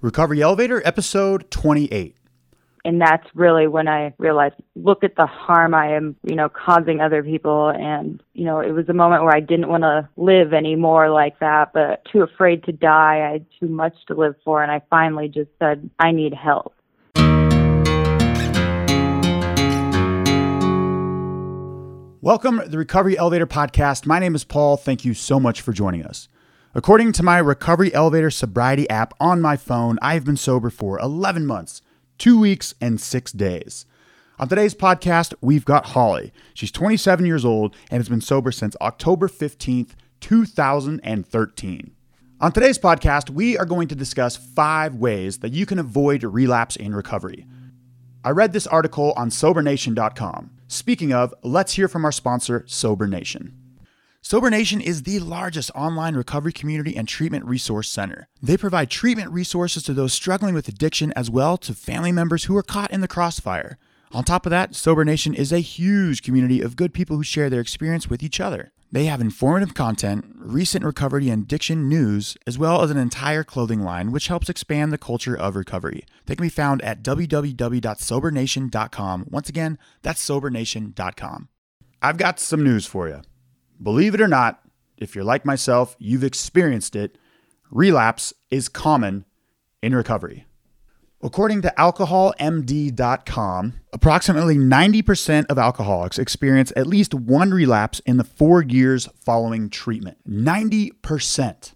Recovery Elevator, episode 28. And that's really when I realized, look at the harm I am, you know, causing other people. And, you know, it was a moment where I didn't want to live anymore like that, but too afraid to die. I had too much to live for. And I finally just said, I need help. Welcome to the Recovery Elevator Podcast. My name is Paul. Thank you so much for joining us. According to my Recovery Elevator sobriety app on my phone, I have been sober for 11 months, two weeks, and six days. On today's podcast, we've got Hollie. She's 27 years old and has been sober since October 15th, 2013. On today's podcast, we are going to discuss five ways that you can avoid relapse in recovery. I read this article on SoberNation.com. Speaking of, let's hear from our sponsor, Sober Nation. Sober Nation is the largest online recovery community and treatment resource center. They provide treatment resources to those struggling with addiction as well to family members who are caught in the crossfire. On top of that, Sober Nation is a huge community of good people who share their experience with each other. They have informative content, recent recovery and addiction news, as well as an entire clothing line which helps expand the culture of recovery. They can be found at www.sobernation.com. Once again, that's sobernation.com. I've got some news for you. Believe it or not, if you're like myself, you've experienced it. Relapse is common in recovery. According to alcoholmd.com, approximately 90% of alcoholics experience at least one relapse in the four years following treatment. 90%.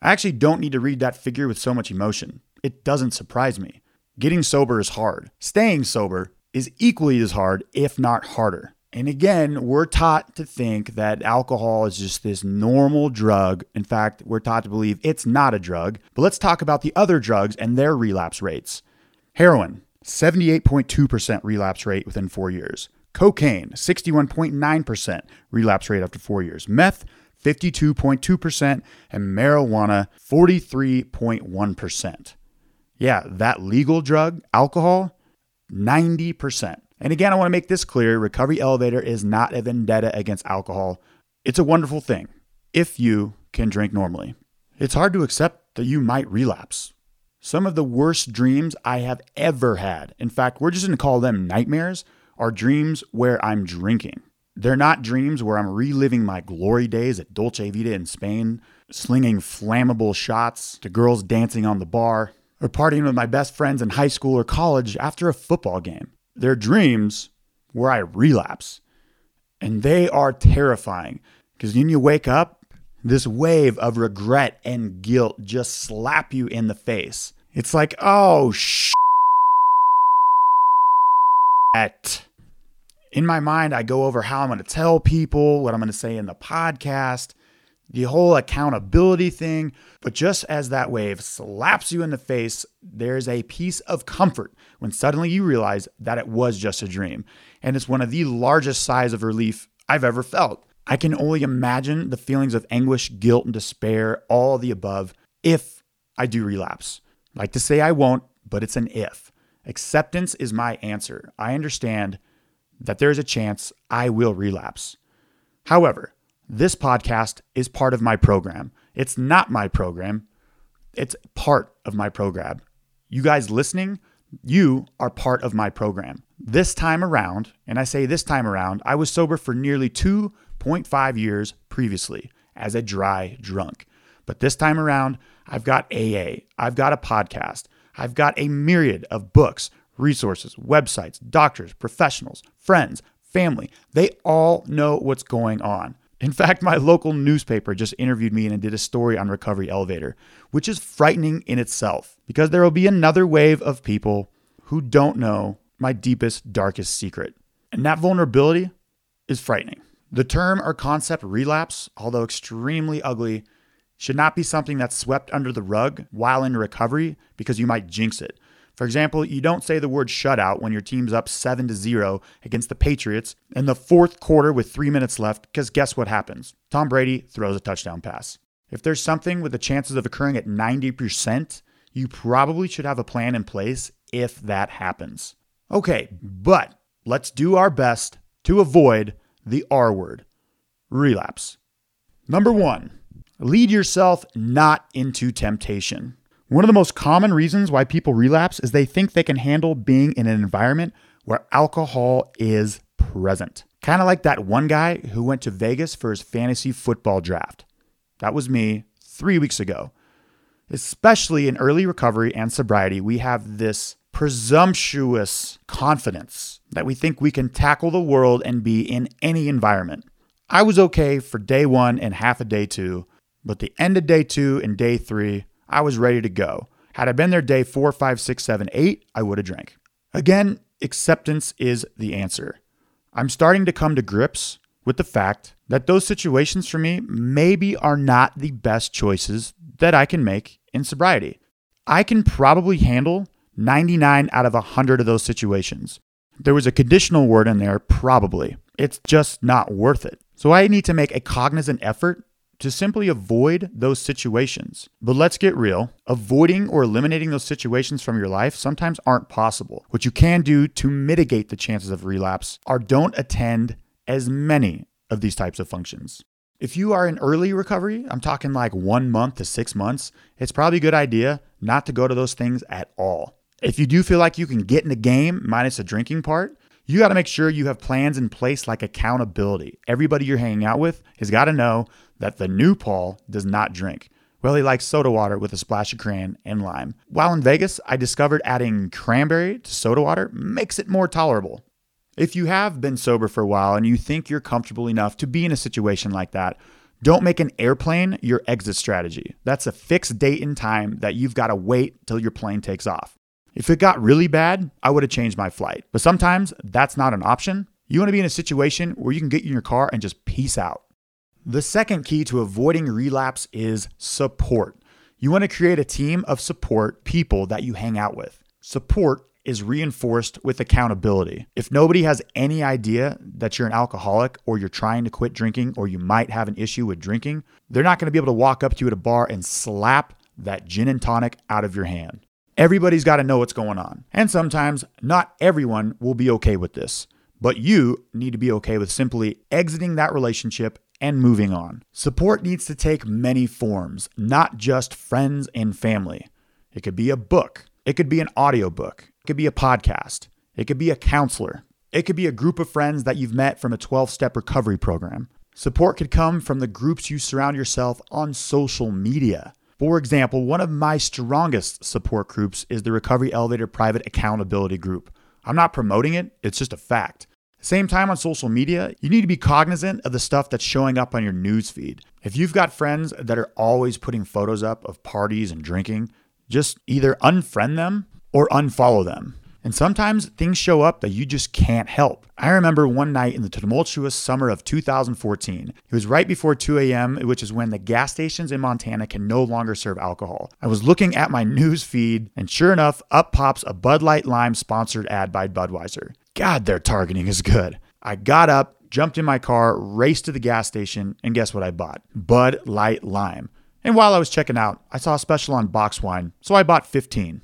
I actually don't need to read that figure with so much emotion. It doesn't surprise me. Getting sober is hard. Staying sober is equally as hard, if not harder. And again, we're taught to think that alcohol is just this normal drug. In fact, we're taught to believe it's not a drug. But let's talk about the other drugs and their relapse rates. Heroin, 78.2% relapse rate within four years. Cocaine, 61.9% relapse rate after four years. Meth, 52.2%. And marijuana, 43.1%. Yeah, that legal drug, alcohol, 90%. And again, I want to make this clear Recovery Elevator is not a vendetta against alcohol. It's a wonderful thing if you can drink normally. It's hard to accept that you might relapse. Some of the worst dreams I have ever had, in fact, we're just going to call them nightmares, are dreams where I'm drinking. They're not dreams where I'm reliving my glory days at Dolce Vita in Spain, slinging flammable shots to girls dancing on the bar, or partying with my best friends in high school or college after a football game. They're dreams where I relapse. And they are terrifying because when you wake up, this wave of regret and guilt just slap you in the face. It's like, oh, shit. In my mind, I go over how I'm going to tell people, what I'm going to say in the podcast the whole accountability thing. But just as that wave slaps you in the face, there's a piece of comfort when suddenly you realize that it was just a dream. And it's one of the largest sighs of relief I've ever felt. I can only imagine the feelings of anguish, guilt, and despair, all the above, if I do relapse. I like to say I won't, but it's an if. Acceptance is my answer. I understand that there's a chance I will relapse. However, this podcast is part of my program. It's not my program, it's part of my program. You guys listening, you are part of my program. This time around, and I say this time around, I was sober for nearly 2.5 years previously as a dry drunk. But this time around, I've got AA, I've got a podcast, I've got a myriad of books, resources, websites, doctors, professionals, friends, family. They all know what's going on. In fact, my local newspaper just interviewed me and did a story on Recovery Elevator, which is frightening in itself because there will be another wave of people who don't know my deepest, darkest secret. And that vulnerability is frightening. The term or concept relapse, although extremely ugly, should not be something that's swept under the rug while in recovery because you might jinx it. For example, you don't say the word shutout when your team's up 7 to 0 against the Patriots in the fourth quarter with 3 minutes left because guess what happens? Tom Brady throws a touchdown pass. If there's something with the chances of occurring at 90%, you probably should have a plan in place if that happens. Okay, but let's do our best to avoid the R word relapse. Number one, lead yourself not into temptation. One of the most common reasons why people relapse is they think they can handle being in an environment where alcohol is present. Kind of like that one guy who went to Vegas for his fantasy football draft. That was me three weeks ago. Especially in early recovery and sobriety, we have this presumptuous confidence that we think we can tackle the world and be in any environment. I was okay for day one and half of day two, but the end of day two and day three, I was ready to go. Had I been there day four, five, six, seven, eight, I would have drank. Again, acceptance is the answer. I'm starting to come to grips with the fact that those situations for me maybe are not the best choices that I can make in sobriety. I can probably handle 99 out of 100 of those situations. There was a conditional word in there, probably. It's just not worth it. So I need to make a cognizant effort to simply avoid those situations. But let's get real avoiding or eliminating those situations from your life sometimes aren't possible. What you can do to mitigate the chances of relapse are don't attend as many of these types of functions. If you are in early recovery, I'm talking like one month to six months, it's probably a good idea not to go to those things at all. If you do feel like you can get in the game, minus the drinking part, you got to make sure you have plans in place like accountability. Everybody you're hanging out with has got to know that the new Paul does not drink. Well, he likes soda water with a splash of cran and lime. While in Vegas, I discovered adding cranberry to soda water makes it more tolerable. If you have been sober for a while and you think you're comfortable enough to be in a situation like that, don't make an airplane your exit strategy. That's a fixed date and time that you've got to wait till your plane takes off. If it got really bad, I would have changed my flight. But sometimes that's not an option. You want to be in a situation where you can get in your car and just peace out. The second key to avoiding relapse is support. You want to create a team of support people that you hang out with. Support is reinforced with accountability. If nobody has any idea that you're an alcoholic or you're trying to quit drinking or you might have an issue with drinking, they're not going to be able to walk up to you at a bar and slap that gin and tonic out of your hand. Everybody's got to know what's going on. And sometimes not everyone will be okay with this, but you need to be okay with simply exiting that relationship and moving on. Support needs to take many forms, not just friends and family. It could be a book, it could be an audiobook, it could be a podcast, it could be a counselor, it could be a group of friends that you've met from a 12 step recovery program. Support could come from the groups you surround yourself on social media. For example, one of my strongest support groups is the Recovery Elevator Private Accountability Group. I'm not promoting it, it's just a fact. Same time on social media, you need to be cognizant of the stuff that's showing up on your newsfeed. If you've got friends that are always putting photos up of parties and drinking, just either unfriend them or unfollow them. And sometimes things show up that you just can't help. I remember one night in the tumultuous summer of 2014. It was right before 2 a.m., which is when the gas stations in Montana can no longer serve alcohol. I was looking at my news feed, and sure enough, up pops a Bud Light Lime sponsored ad by Budweiser. God, their targeting is good. I got up, jumped in my car, raced to the gas station, and guess what I bought? Bud Light Lime. And while I was checking out, I saw a special on box wine, so I bought 15.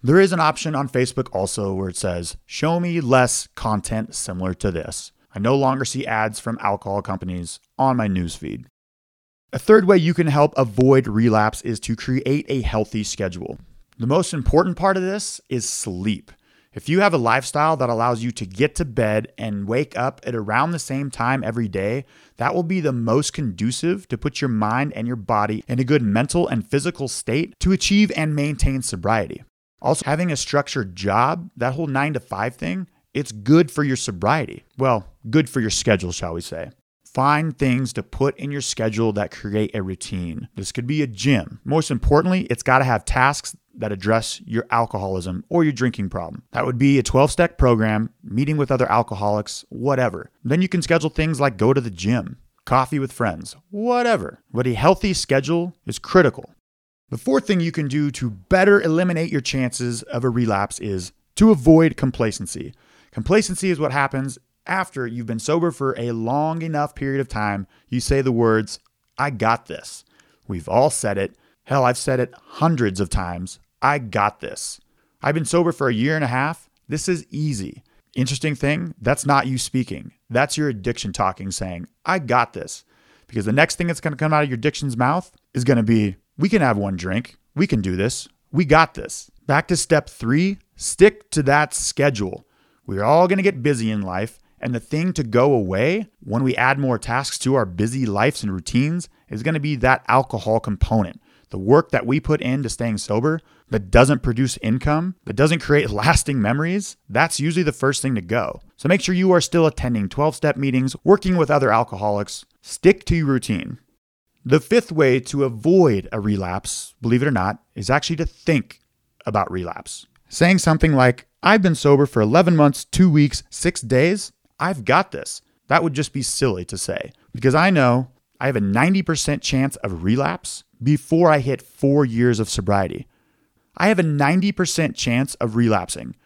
There is an option on Facebook also where it says, Show me less content similar to this. I no longer see ads from alcohol companies on my newsfeed. A third way you can help avoid relapse is to create a healthy schedule. The most important part of this is sleep. If you have a lifestyle that allows you to get to bed and wake up at around the same time every day, that will be the most conducive to put your mind and your body in a good mental and physical state to achieve and maintain sobriety. Also, having a structured job, that whole nine to five thing, it's good for your sobriety. Well, good for your schedule, shall we say. Find things to put in your schedule that create a routine. This could be a gym. Most importantly, it's got to have tasks that address your alcoholism or your drinking problem. That would be a 12 step program, meeting with other alcoholics, whatever. Then you can schedule things like go to the gym, coffee with friends, whatever. But a healthy schedule is critical. The fourth thing you can do to better eliminate your chances of a relapse is to avoid complacency. Complacency is what happens after you've been sober for a long enough period of time. You say the words, I got this. We've all said it. Hell, I've said it hundreds of times. I got this. I've been sober for a year and a half. This is easy. Interesting thing, that's not you speaking. That's your addiction talking, saying, I got this. Because the next thing that's going to come out of your addiction's mouth is going to be, we can have one drink. We can do this. We got this. Back to step three stick to that schedule. We're all going to get busy in life, and the thing to go away when we add more tasks to our busy lives and routines is going to be that alcohol component. The work that we put into staying sober that doesn't produce income, that doesn't create lasting memories, that's usually the first thing to go. So make sure you are still attending 12 step meetings, working with other alcoholics. Stick to your routine. The fifth way to avoid a relapse, believe it or not, is actually to think about relapse. Saying something like, I've been sober for 11 months, two weeks, six days, I've got this. That would just be silly to say because I know I have a 90% chance of relapse before I hit four years of sobriety. I have a 90% chance of relapsing.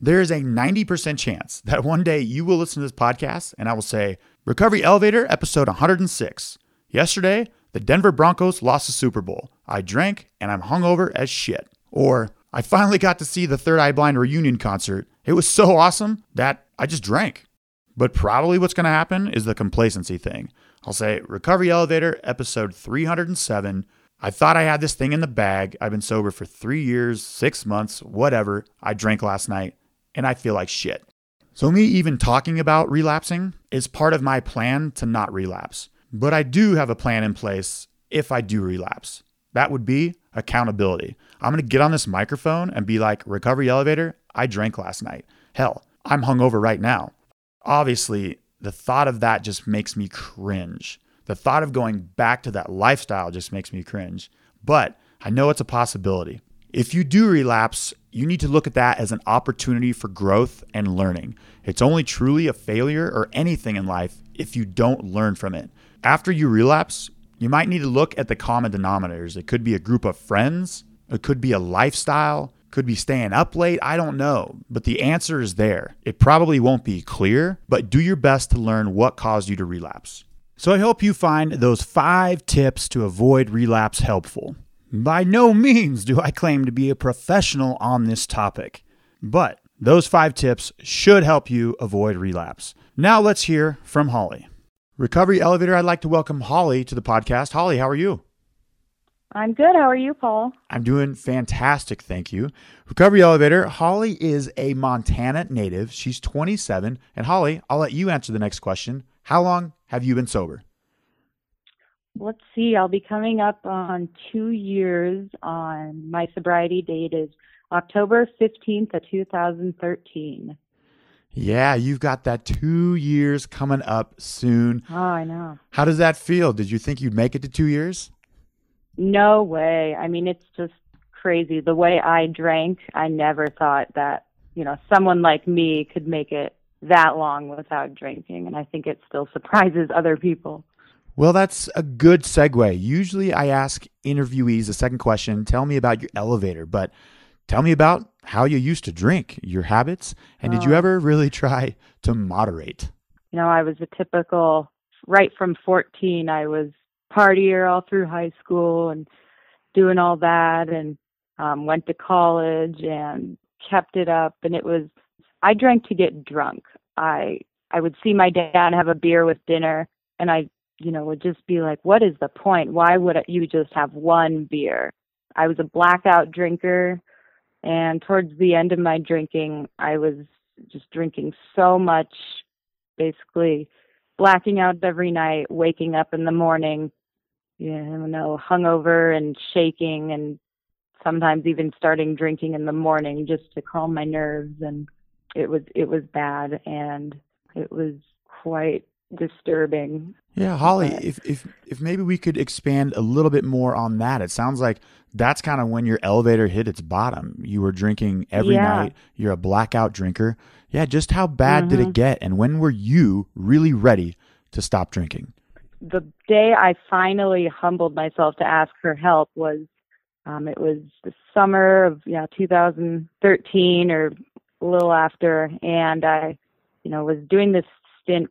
There is a 90% chance that one day you will listen to this podcast and I will say, Recovery Elevator, episode 106. Yesterday, the Denver Broncos lost the Super Bowl. I drank and I'm hungover as shit. Or, I finally got to see the Third Eye Blind reunion concert. It was so awesome that I just drank. But probably what's going to happen is the complacency thing. I'll say, Recovery Elevator, episode 307. I thought I had this thing in the bag. I've been sober for three years, six months, whatever. I drank last night and I feel like shit. So, me even talking about relapsing is part of my plan to not relapse. But I do have a plan in place if I do relapse. That would be accountability. I'm to get on this microphone and be like, Recovery Elevator, I drank last night. Hell, I'm hungover right now. Obviously, the thought of that just makes me cringe. The thought of going back to that lifestyle just makes me cringe. But I know it's a possibility. If you do relapse, you need to look at that as an opportunity for growth and learning. It's only truly a failure or anything in life if you don't learn from it. After you relapse, you might need to look at the common denominators. It could be a group of friends, it could be a lifestyle, could be staying up late. I don't know. But the answer is there. It probably won't be clear, but do your best to learn what caused you to relapse. So I hope you find those five tips to avoid relapse helpful. By no means do I claim to be a professional on this topic, but those five tips should help you avoid relapse. Now let's hear from Hollie. Recovery Elevator, I'd like to welcome Hollie to the podcast. Hollie, how are you? I'm good. How are you, Paul? I'm doing fantastic, thank you. Recovery Elevator, Hollie is a Montana native. She's 27. And Hollie, I'll let you answer the next question. How long have you been sober? Let's see. I'll be coming up on two years on my sobriety date is October 15th of 2013. Yeah, you've got that two years coming up soon. Oh, I know. How does that feel? Did you think you'd make it to two years? No way. I mean, it's just crazy. The way I drank, I never thought that, you know, someone like me could make it that long without drinking. And I think it still surprises other people. Well, that's a good segue. Usually I ask interviewees the second question tell me about your elevator, but tell me about how you used to drink, your habits, and did you Oh. ever really try to moderate? You know, I was a typical, right from 14, I was partier all through high school and doing all that and um, went to college and kept it up. And it was, I drank to get drunk. I, I would see my dad have a beer with dinner and I, you know, would just be like, what is the point? Why would you just have one beer? I was a blackout drinker. And towards the end of my drinking, I was just drinking so much, basically blacking out every night, waking up in the morning, you know, hungover and shaking, and sometimes even starting drinking in the morning just to calm my nerves. And it was it was bad, and it was quite disturbing. Yeah, Hollie, But- if, if if maybe we could expand a little bit more on that. It sounds like that's kind of when your elevator hit its bottom. You were drinking every Yeah. night. You're a blackout drinker. Yeah, just how bad did it Mhm. get and when were you really ready to stop drinking? the day I finally humbled myself to ask for help was um, it was the summer of you know 2013 or a little after, and I you know was doing this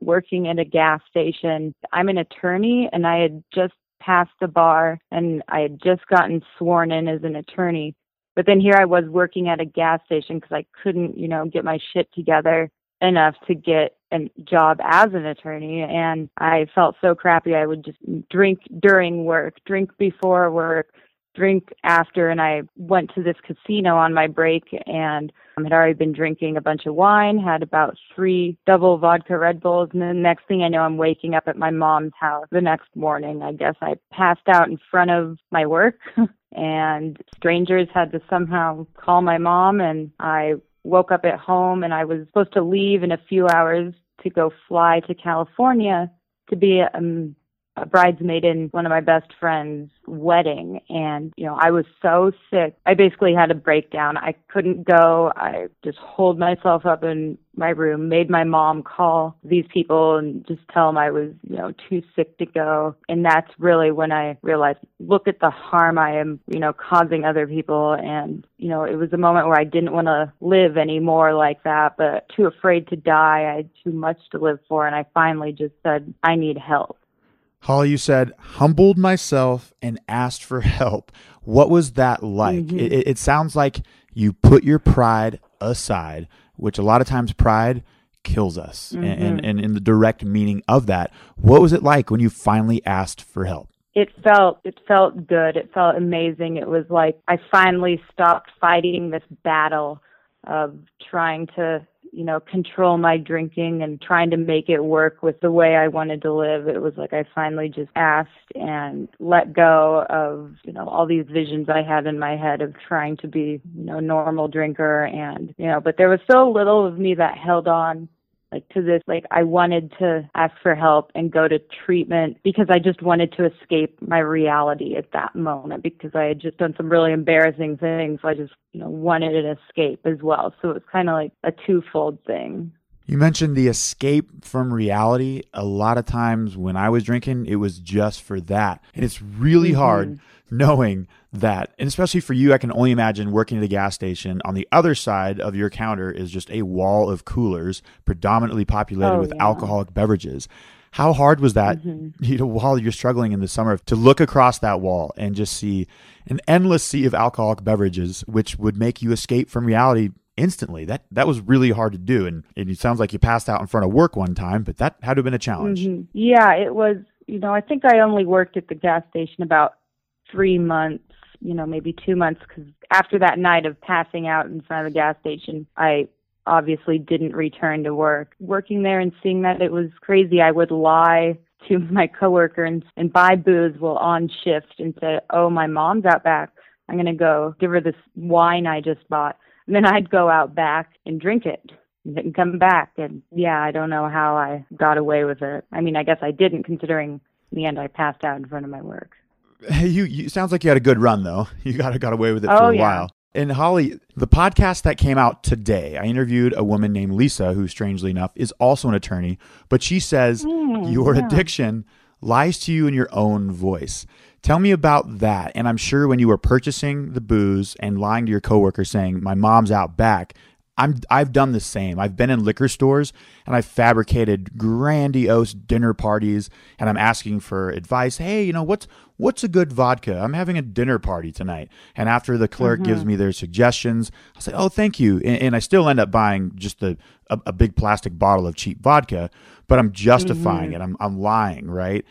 working at a gas station. I'm an attorney, and I had just passed the bar, and I had just gotten sworn in as an attorney. But then here I was working at a gas station because I couldn't, you know, get my shit together enough to get a job as an attorney and I felt so crappy I would just drink during work, drink before work, drink after and I went to this casino on my break and I had already been drinking a bunch of wine, had about three double vodka Red Bulls, and the next thing I know, I'm waking up at my mom's house the next morning. I guess I passed out in front of my work, and strangers had to somehow call my mom, and I woke up at home, and I was supposed to leave in a few hours to go fly to California to be um, a bridesmaid in one of my best friend's wedding. And you know I was so sick. I basically had a breakdown. I couldn't go. I just holed myself up in my room made my mom call these people and just tell them I was you know too sick to go. And that's really when I realized look at the harm I am you know causing other people. And you know it was a moment where I didn't want to live anymore like that but too afraid to die. I had too much to live for. And I finally just said I need help Hollie, you said, humbled myself and asked for help. What was that like? Mm-hmm. It, it, sounds like you put your pride aside, which a lot of times pride kills us. Mm-hmm. And, and in the direct meaning of that, what was it like when you finally asked for help? It felt it felt good. It felt amazing. It was like I finally stopped fighting this battle of trying to you know, control my drinking and trying to make it work with the way I wanted to live. It was like I finally just asked and let go of, you know, all these visions I had in my head of trying to be, you know, normal drinker and, you know, but there was so little of me that held on like to this like I wanted to ask for help and go to treatment because I just wanted to escape my reality at that moment because I had just done some really embarrassing things. So I just, you know, wanted an escape as well. So it was kind of like a twofold thing. You mentioned the escape from reality. A lot of times when I was drinking, it was just for that. And it's really mm-hmm. hard knowing that, and especially for you, I can only imagine working at a gas station. On the other side of your counter is just a wall of coolers, predominantly populated oh, with yeah. alcoholic beverages. How hard was that, mm-hmm. you know, while you're struggling in the summer to look across that wall and just see an endless sea of alcoholic beverages, which would make you escape from reality instantly. That that was really hard to do, and, and it sounds like you passed out in front of work one time, but that had to have been a challenge. Mm-hmm. Yeah, it was. You know, I think I only worked at the gas station about three months, you know, maybe two months, because after that night of passing out in front of the gas station, I obviously didn't return to work. Working there and seeing that it was crazy, I would lie to my coworker and, and buy booze while on shift and say, "Oh, my mom's out back. I'm gonna go give her this wine I just bought." And then I'd go out back and drink it and then come back. And yeah, I don't know how I got away with it. I mean, I guess I didn't, considering in the end I passed out in front of my work. Hey, you, you sounds like you had a good run though. You got got away with it oh, for a yeah. while. And Hollie, the podcast that came out today, I interviewed a woman named Lisa, who strangely enough is also an attorney, but she says mm, your yeah. addiction lies to you in your own voice. Tell me about that. And I'm sure when you were purchasing the booze and lying to your coworker saying, "My mom's out back," I'm I've done the same. I've been in liquor stores and I've fabricated grandiose dinner parties and I'm asking for advice. Hey, you know, what's what's a good vodka? I'm having a dinner party tonight. And after the clerk mm-hmm. gives me their suggestions, I'll say, "Oh, thank you." And, and I still end up buying just a, a, a big plastic bottle of cheap vodka, but I'm justifying mm-hmm. it. I'm I'm lying, right?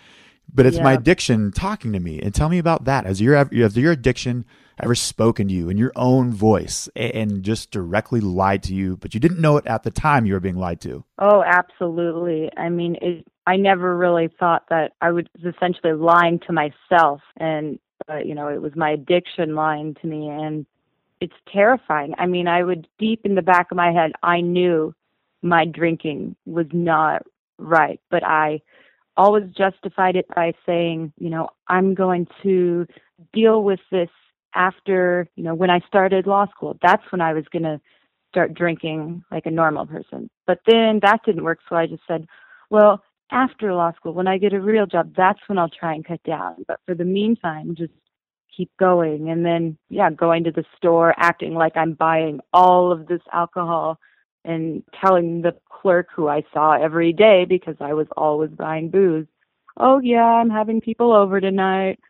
But it's my addiction talking to me. And tell me about that. as your has your addiction ever spoken to you in your own voice and just directly lied to you, but you didn't know it at the time you were being lied to? Oh, absolutely. I mean, it, I never really thought that I was essentially lying to myself, and uh, you know, it was my addiction lying to me, and it's terrifying. I mean, I would deep in the back of my head, I knew my drinking was not right, but I always justified it by saying, you know, I'm going to deal with this after, you know, when I started law school. That's when I was going to start drinking like a normal person. But then that didn't work, so I just said, well, after law school, when I get a real job, that's when I'll try and cut down. But for the meantime, just keep going. And then, yeah, going to the store, acting like I'm buying all of this alcohol and telling the clerk who I saw every day because I was always buying booze, oh, yeah, I'm having people over tonight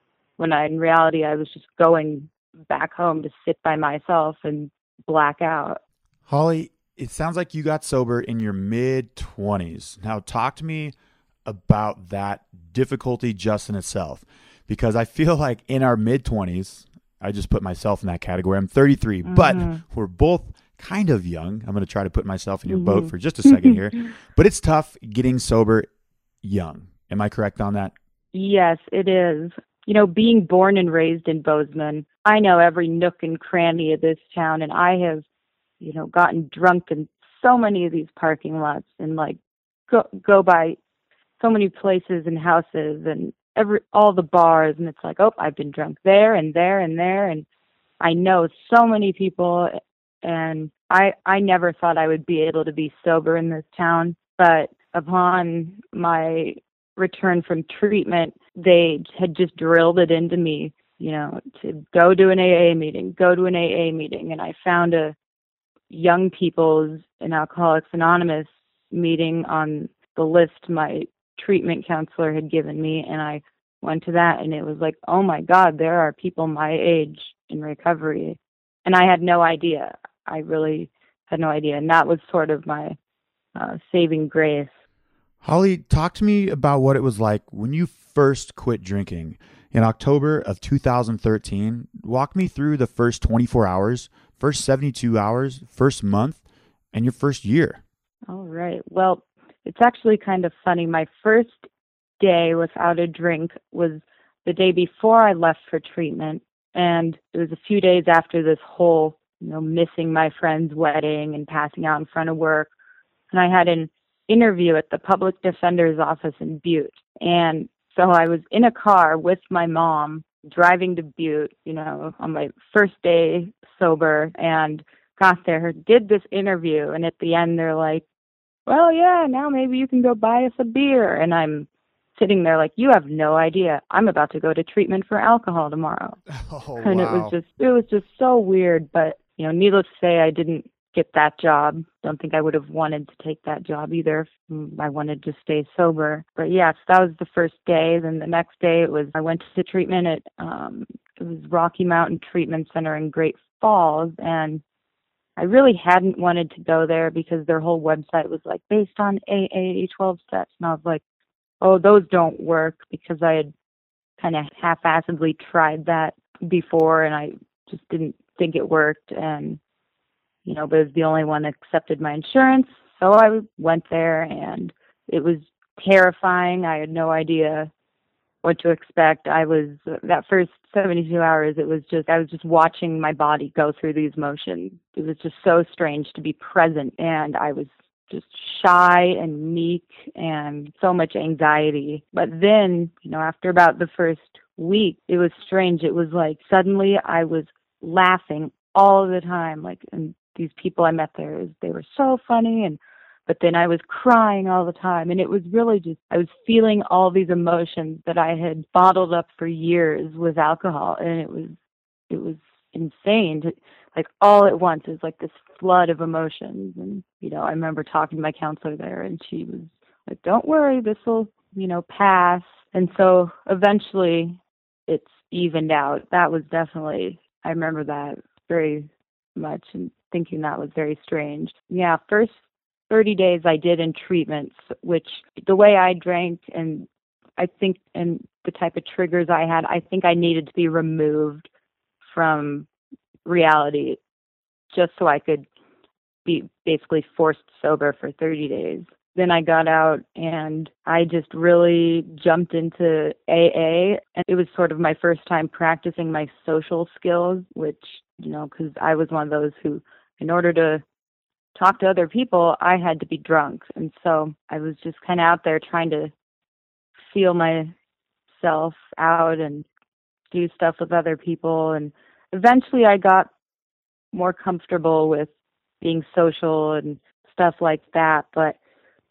when I, in reality, I was just going back home to sit by myself and black out. Hollie, it sounds like you got sober in your mid 20s. Now, talk to me about that difficulty just in itself, because I feel like in our mid 20s, I just put myself in that category. I'm 33, mm-hmm. but we're both kind of young. I'm going to try to put myself in your mm-hmm. boat for just a second here. but it's tough getting sober young. Am I correct on that? Yes, it is. You know, being born and raised in Bozeman, I know every nook and cranny of this town, and I have, you know, gotten drunk in so many of these parking lots and like go go by so many places and houses and every all the bars and it's like oh i've been drunk there and there and there and i know so many people and i i never thought i would be able to be sober in this town but upon my return from treatment they had just drilled it into me you know to go to an aa meeting go to an aa meeting and i found a young people's and alcoholics anonymous meeting on the list my treatment counselor had given me and I went to that and it was like, "Oh my god, there are people my age in recovery." And I had no idea. I really had no idea. And that was sort of my uh, saving grace. Hollie, talk to me about what it was like when you first quit drinking in October of 2013. Walk me through the first 24 hours, first 72 hours, first month, and your first year. All right. Well, it's actually kind of funny. My first day without a drink was the day before I left for treatment. And it was a few days after this whole, you know, missing my friend's wedding and passing out in front of work. And I had an interview at the public defender's office in Butte. And so I was in a car with my mom driving to Butte, you know, on my first day sober and got there, did this interview. And at the end, they're like, well, yeah, now maybe you can go buy us a beer. And I'm sitting there like, you have no idea. I'm about to go to treatment for alcohol tomorrow. Oh, and wow. it was just, it was just so weird. But, you know, needless to say, I didn't get that job. Don't think I would have wanted to take that job either. I wanted to stay sober. But yes, that was the first day. Then the next day it was I went to treatment at um it was Rocky Mountain Treatment Center in Great Falls and I really hadn't wanted to go there because their whole website was like based on AA 12 steps. And I was like, oh, those don't work because I had kind of half assedly tried that before and I just didn't think it worked. And, you know, but it was the only one that accepted my insurance. So I went there and it was terrifying. I had no idea what to expect. I was that first 72 hours it was just I was just watching my body go through these motions. It was just so strange to be present and I was just shy and meek and so much anxiety. But then, you know, after about the first week, it was strange. It was like suddenly I was laughing all the time like and these people I met there they were so funny and but then I was crying all the time. And it was really just, I was feeling all these emotions that I had bottled up for years with alcohol. And it was, it was insane to, like all at once. It was like this flood of emotions. And, you know, I remember talking to my counselor there and she was like, don't worry, this will, you know, pass. And so eventually it's evened out. That was definitely, I remember that very much and thinking that was very strange. Yeah, first 30 days I did in treatments, which the way I drank and I think and the type of triggers I had, I think I needed to be removed from reality just so I could be basically forced sober for 30 days. Then I got out and I just really jumped into AA. And it was sort of my first time practicing my social skills, which, you know, because I was one of those who, in order to talk to other people, I had to be drunk. And so I was just kind of out there trying to feel myself out and do stuff with other people. And eventually I got more comfortable with being social and stuff like that. But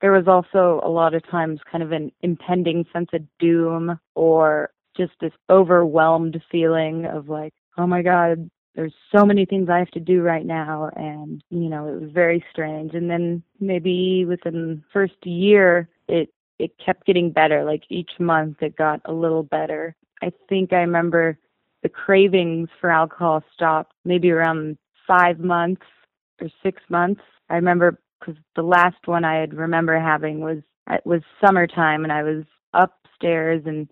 there was also a lot of times kind of an impending sense of doom or just this overwhelmed feeling of like, oh my God, there's so many things I have to do right now and you know it was very strange. And then maybe within the first year it it kept getting better. Like each month it got a little better. I think I remember the cravings for alcohol stopped maybe around 5 months or 6 months. I remember cuz the last one I had remember having was it was summertime and I was upstairs in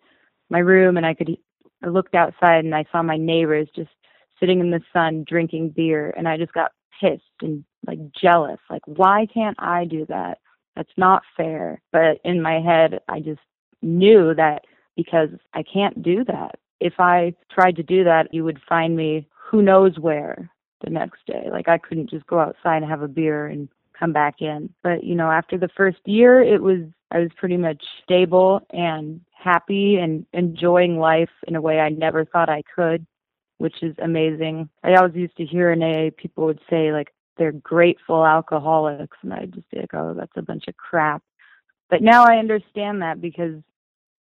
my room and I could I looked outside and I saw my neighbors just sitting in the sun drinking beer and I just got pissed and like jealous. Like, why can't I do that? That's not fair. But in my head, I just knew that because I can't do that. If I tried to do that, you would find me who knows where the next day. Like, I couldn't just go outside and have a beer and come back in. But, you know, after the first year, it was, I was pretty much stable and happy and enjoying life in a way I never thought I could, which is amazing. I always used to hear in AA people would say like they're grateful alcoholics and I'd just be like, Oh, that's a bunch of crap. But now I understand that because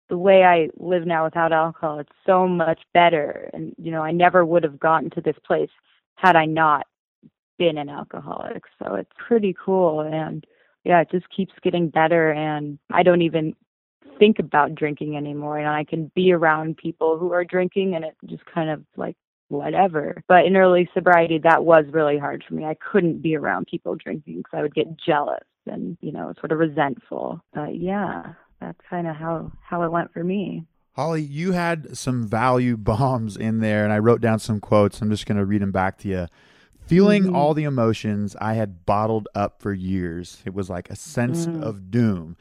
the way I live now without alcohol, it's so much better. And, you know, I never would have gotten to this place had I not been an alcoholic. So it's pretty cool. And yeah, it just keeps getting better. And I don't even think about drinking anymore and I can be around people who are drinking and it just kind of like whatever. But in early sobriety, that was really hard for me. I couldn't be around people drinking because I would get jealous and, you know, sort of resentful. But yeah, that's kind of how, how it went for me. Hollie, you had some value bombs in there, and I wrote down some quotes. I'm just going to read them back to you. Feeling mm-hmm. all the emotions I had bottled up for years, it was like a sense mm. of doom.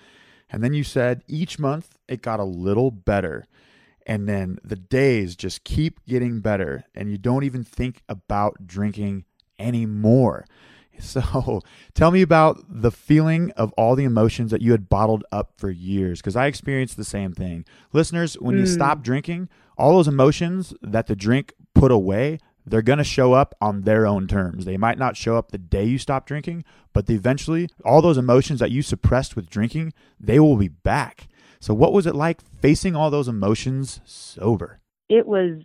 And then you said each month it got a little better. And then the days just keep getting better, and you don't even think about drinking anymore. So tell me about the feeling of all the emotions that you had bottled up for years, because I experienced the same thing. Listeners, when mm. you stop hmm. drinking, all those emotions that the drink put away, they're going to show up on their own terms. They might not show up the day you stop drinking, but eventually all those emotions that you suppressed with drinking, they will be back. So what was it like facing all those emotions sober? It was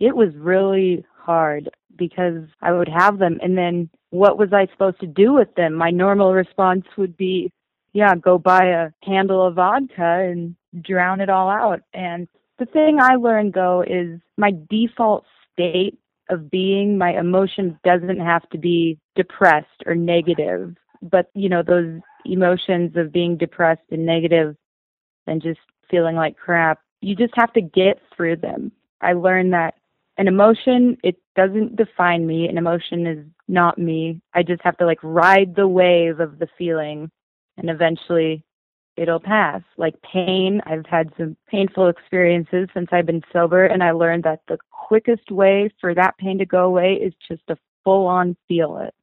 it was really hard because I would have them and then what was I supposed to do with them? My normal response would be, yeah, go buy a handle of vodka and drown it all out. And the thing I learned though is my default state of being. My emotion doesn't have to be depressed or negative, but you know, those emotions of being depressed and negative and just feeling like crap, you just have to get through them. I learned that an emotion, it doesn't define me. An emotion is not me. I just have to like ride the wave of the feeling and eventually it'll pass. Like pain, I've had some painful experiences since I've been sober, and I learned that the quickest way for that pain to go away is just to full on feel it.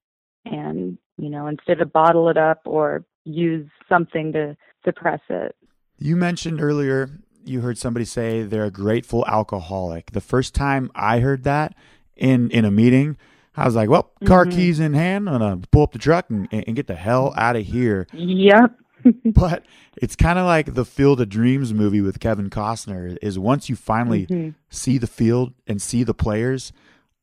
And, you know, instead of bottle it up or use something to suppress it. You mentioned earlier you heard somebody say they're a grateful alcoholic. The first time I heard that in in a meeting, I was like, "Well, car mm-hmm. keys in hand, I'm gonna pull up the truck and, and get the hell out of here." Yep. but it's kind of like the Field of Dreams movie with Kevin Costner. Is once you finally mm-hmm. see the field and see the players,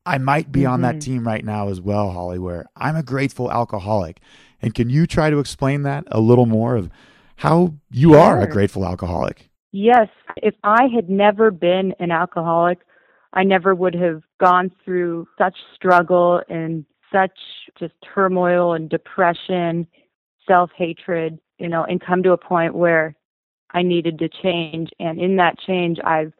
I might be mm-hmm. on that mm-hmm. team right now as well, Hollie. Where I'm a grateful alcoholic, and can you try to explain that a little more of how you are a grateful alcoholic? Yes, if I had never been an alcoholic, I never would have gone through such struggle and such just turmoil and depression, self hatred you know, and come to a point where I needed to change. And in that change, I've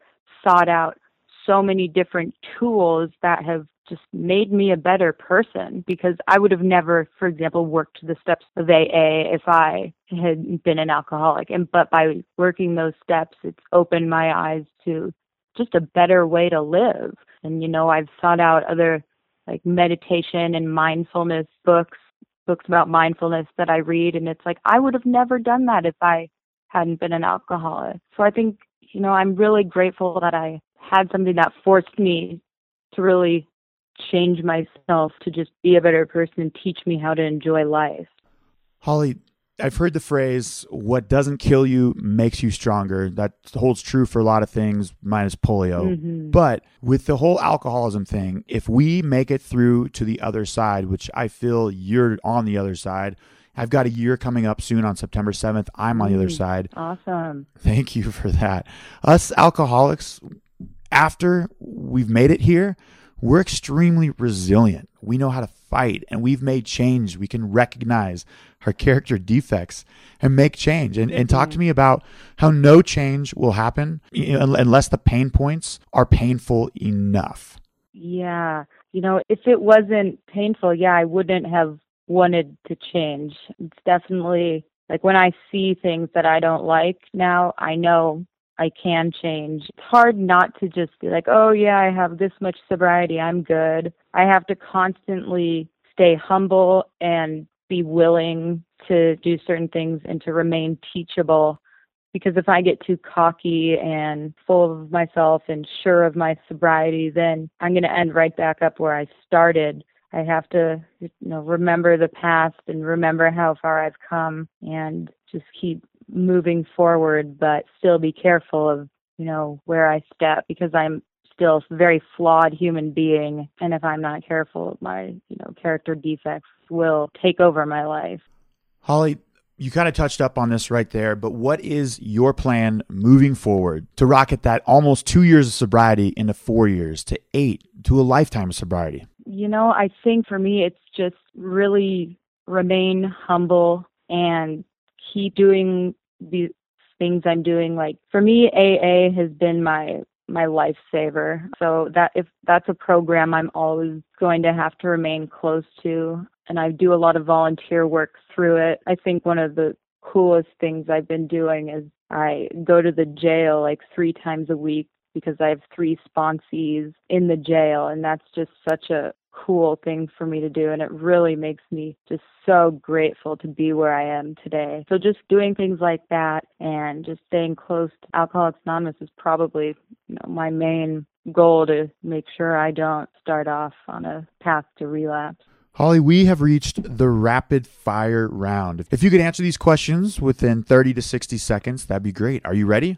sought out so many different tools that have just made me a better person because I would have never, for example, worked the steps of AA if I had been an alcoholic. And but by working those steps, it's opened my eyes to just a better way to live. And you know, I've sought out other like meditation and mindfulness books books about mindfulness that I read, and it's like I would have never done that if I hadn't been an alcoholic. So I think, you know, I'm really grateful that I had something that forced me to really change myself to just be a better person and teach me how to enjoy life. Hollie, I've heard the phrase, what doesn't kill you makes you stronger. That holds true for a lot of things, minus polio. Mm-hmm. But with the whole alcoholism thing, if we make it through to the other side, which I feel you're on the other side, I've got a year coming up soon on September 7th. I'm on the other mm, side. Awesome. Thank you for that. Us alcoholics, after we've made it here, we're extremely resilient. We know how to fight and we've made change. We can recognize our character defects and make change. And, and talk to me about how no change will happen unless the pain points are painful enough. Yeah. You know, if it wasn't painful, yeah, I wouldn't have wanted to change. It's definitely like when I see things that I don't like now, I know I can change. It's hard not to just be like, oh, yeah, I have this much sobriety, I'm good. I have to constantly stay humble and be willing to do certain things and to remain teachable. Because if I get too cocky and full of myself and sure of my sobriety, then I'm going to end right back up where I started. I have to, you know, remember the past and remember how far I've come and just keep moving forward, but still be careful of, you know, where I step because I'm still a very flawed human being. And if I'm not careful, my, you know, character defects will take over my life. Hollie, you kind of touched up on this right there, but what is your plan moving forward to rocket that almost two years of sobriety into four years to eight to a lifetime of sobriety? You know, I think for me, it's just really remain humble and keep doing the things I'm doing. Like for me, AA has been my my lifesaver. So that if that's a program I'm always going to have to remain close to and I do a lot of volunteer work through it. I think one of the coolest things I've been doing is I go to the jail like 3 times a week because I have three sponsees in the jail and that's just such a cool thing for me to do and it really makes me just so grateful to be where I am today. So just doing things like that and just staying close to Alcoholics Anonymous is probably you know my main goal to make sure I don't start off on a path to relapse. Hollie, we have reached the rapid fire round. If you could answer these questions within 30 to 60 seconds, that'd be great. Are you ready?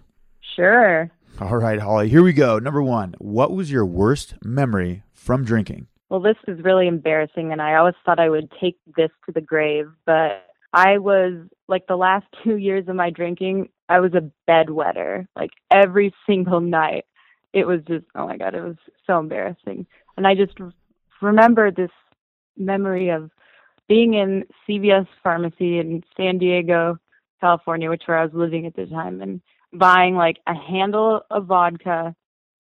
Sure. All right, Hollie, here we go. Number one, what was your worst memory from drinking? Well, this is really embarrassing, and I always thought I would take this to the grave, but I was like the last two years of my drinking, I was a bedwetter, like every single night. It was just, oh my God, it was so embarrassing. And I just remember this memory of being in CVS pharmacy in San Diego, California, which where I was living at the time, and buying like a handle of vodka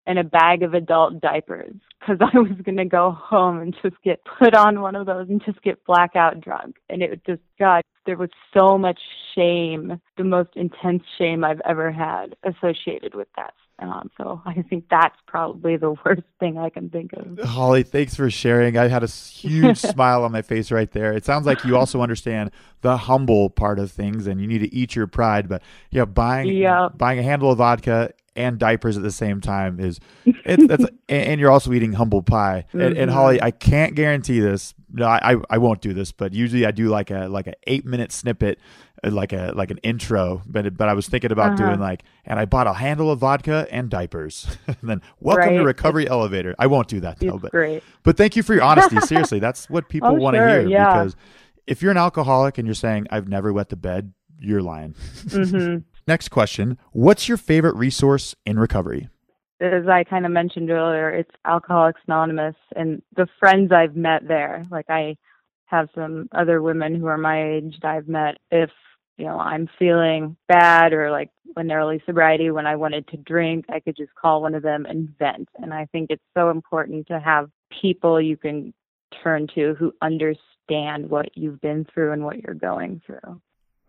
and a bag of adult diapers because I was going to go home and just get put on one of those and just get blackout drunk. And it just, God, there was so much shame, the most intense shame I've ever had associated with that. Um, so I think that's probably the worst thing I can think of. Hollie, thanks for sharing. I had a huge smile on my face right there. It sounds like you also understand the humble part of things, and you need to eat your pride. But yeah, buying yeah. buying a handle of vodka and diapers at the same time is it's that's and you're also eating humble pie. Mm-hmm. And, and, Hollie, I can't guarantee this. No, I I won't do this, but usually I do like a like an eight minute snippet, uh, like a like an intro. But but I was thinking about uh-huh. doing like, and I bought a handle of vodka and diapers. and then welcome right. to Recovery it's, Elevator. I won't do that though. but great. But thank you for your honesty. Seriously, that's what people oh, want to sure, hear yeah. because if you're an alcoholic and you're saying I've never wet the bed, you're lying. Mm-hmm. Next question What's your favorite resource in recovery? As I kind of mentioned earlier, it's Alcoholics Anonymous and the friends I've met there. Like, I have some other women who are my age that I've met. If you know, I'm feeling bad or like when early sobriety, when I wanted to drink, I could just call one of them and vent. And I think it's so important to have people you can turn to who understand what you've been through and what you're going through.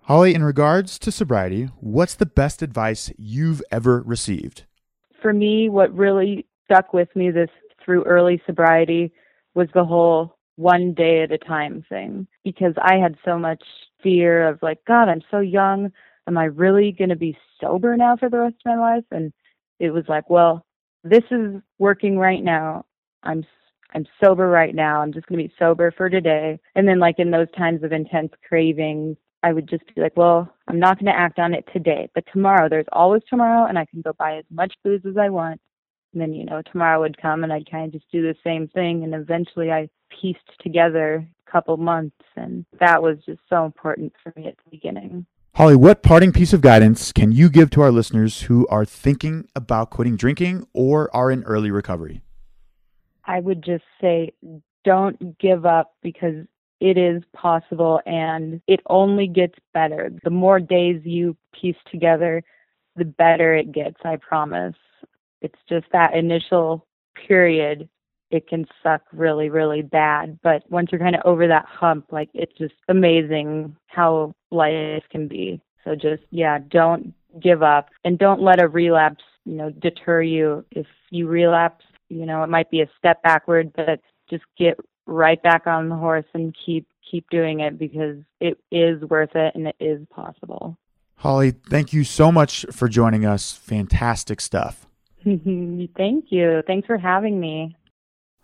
Hollie, in regards to sobriety, what's the best advice you've ever received? For me, what really stuck with me this through early sobriety was the whole one day at a time thing because I had so much fear of like, God, I'm so young. Am I really going to be sober now for the rest of my life? And it was like, well, this is working right now. I'm I'm sober right now. I'm just going to be sober for today. And then like in those times of intense cravings, I would just be like, well, I'm not going to act on it today, but tomorrow, there's always tomorrow, and I can go buy as much booze as I want. And then, you know, tomorrow would come and I'd kind of just do the same thing. And eventually I pieced together a couple months, and that was just so important for me at the beginning. Hollie, what parting piece of guidance can you give to our listeners who are thinking about quitting drinking or are in early recovery? I would just say don't give up because it is possible and it only gets better. The more days you piece together, the better it gets, I promise. It's just that initial period it can suck really, really bad. But once you're kind of over that hump, like it's just amazing how life can be. So just, yeah, don't give up and don't let a relapse, you know, deter you. If you relapse, you know, it might be a step backward, but just get right back on the horse and keep keep doing it because it is worth it and it is possible. Hollie, thank you so much for joining us. Fantastic stuff. thank you. Thanks for having me.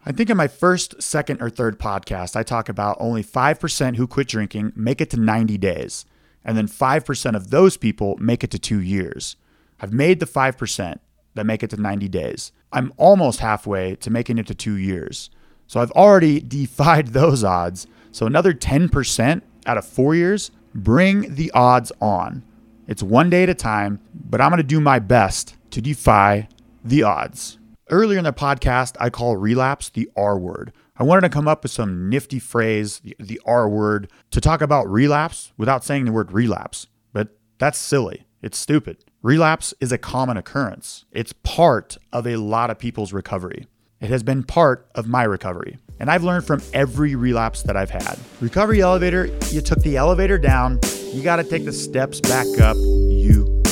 I think in my first, second, or third podcast, I talk about only 5% who quit drinking make it to 90 days, and then 5% of those people make it to two years. I've made the 5% that make it to 90 days. I'm almost halfway to making it to two years. So I've already defied those odds. So another 10% out of four years, bring the odds on. It's one day at a time, but I'm going to do my best to defy the odds. Earlier in the podcast, I call relapse the R word. I wanted to come up with some nifty phrase, the, the R word, to talk about relapse without saying the word relapse. But that's silly. It's stupid. Relapse is a common occurrence. It's part of a lot of people's recovery. It has been part of my recovery. And I've learned from every relapse that I've had. Recovery elevator, you took the elevator down, you got to take the steps back up. You.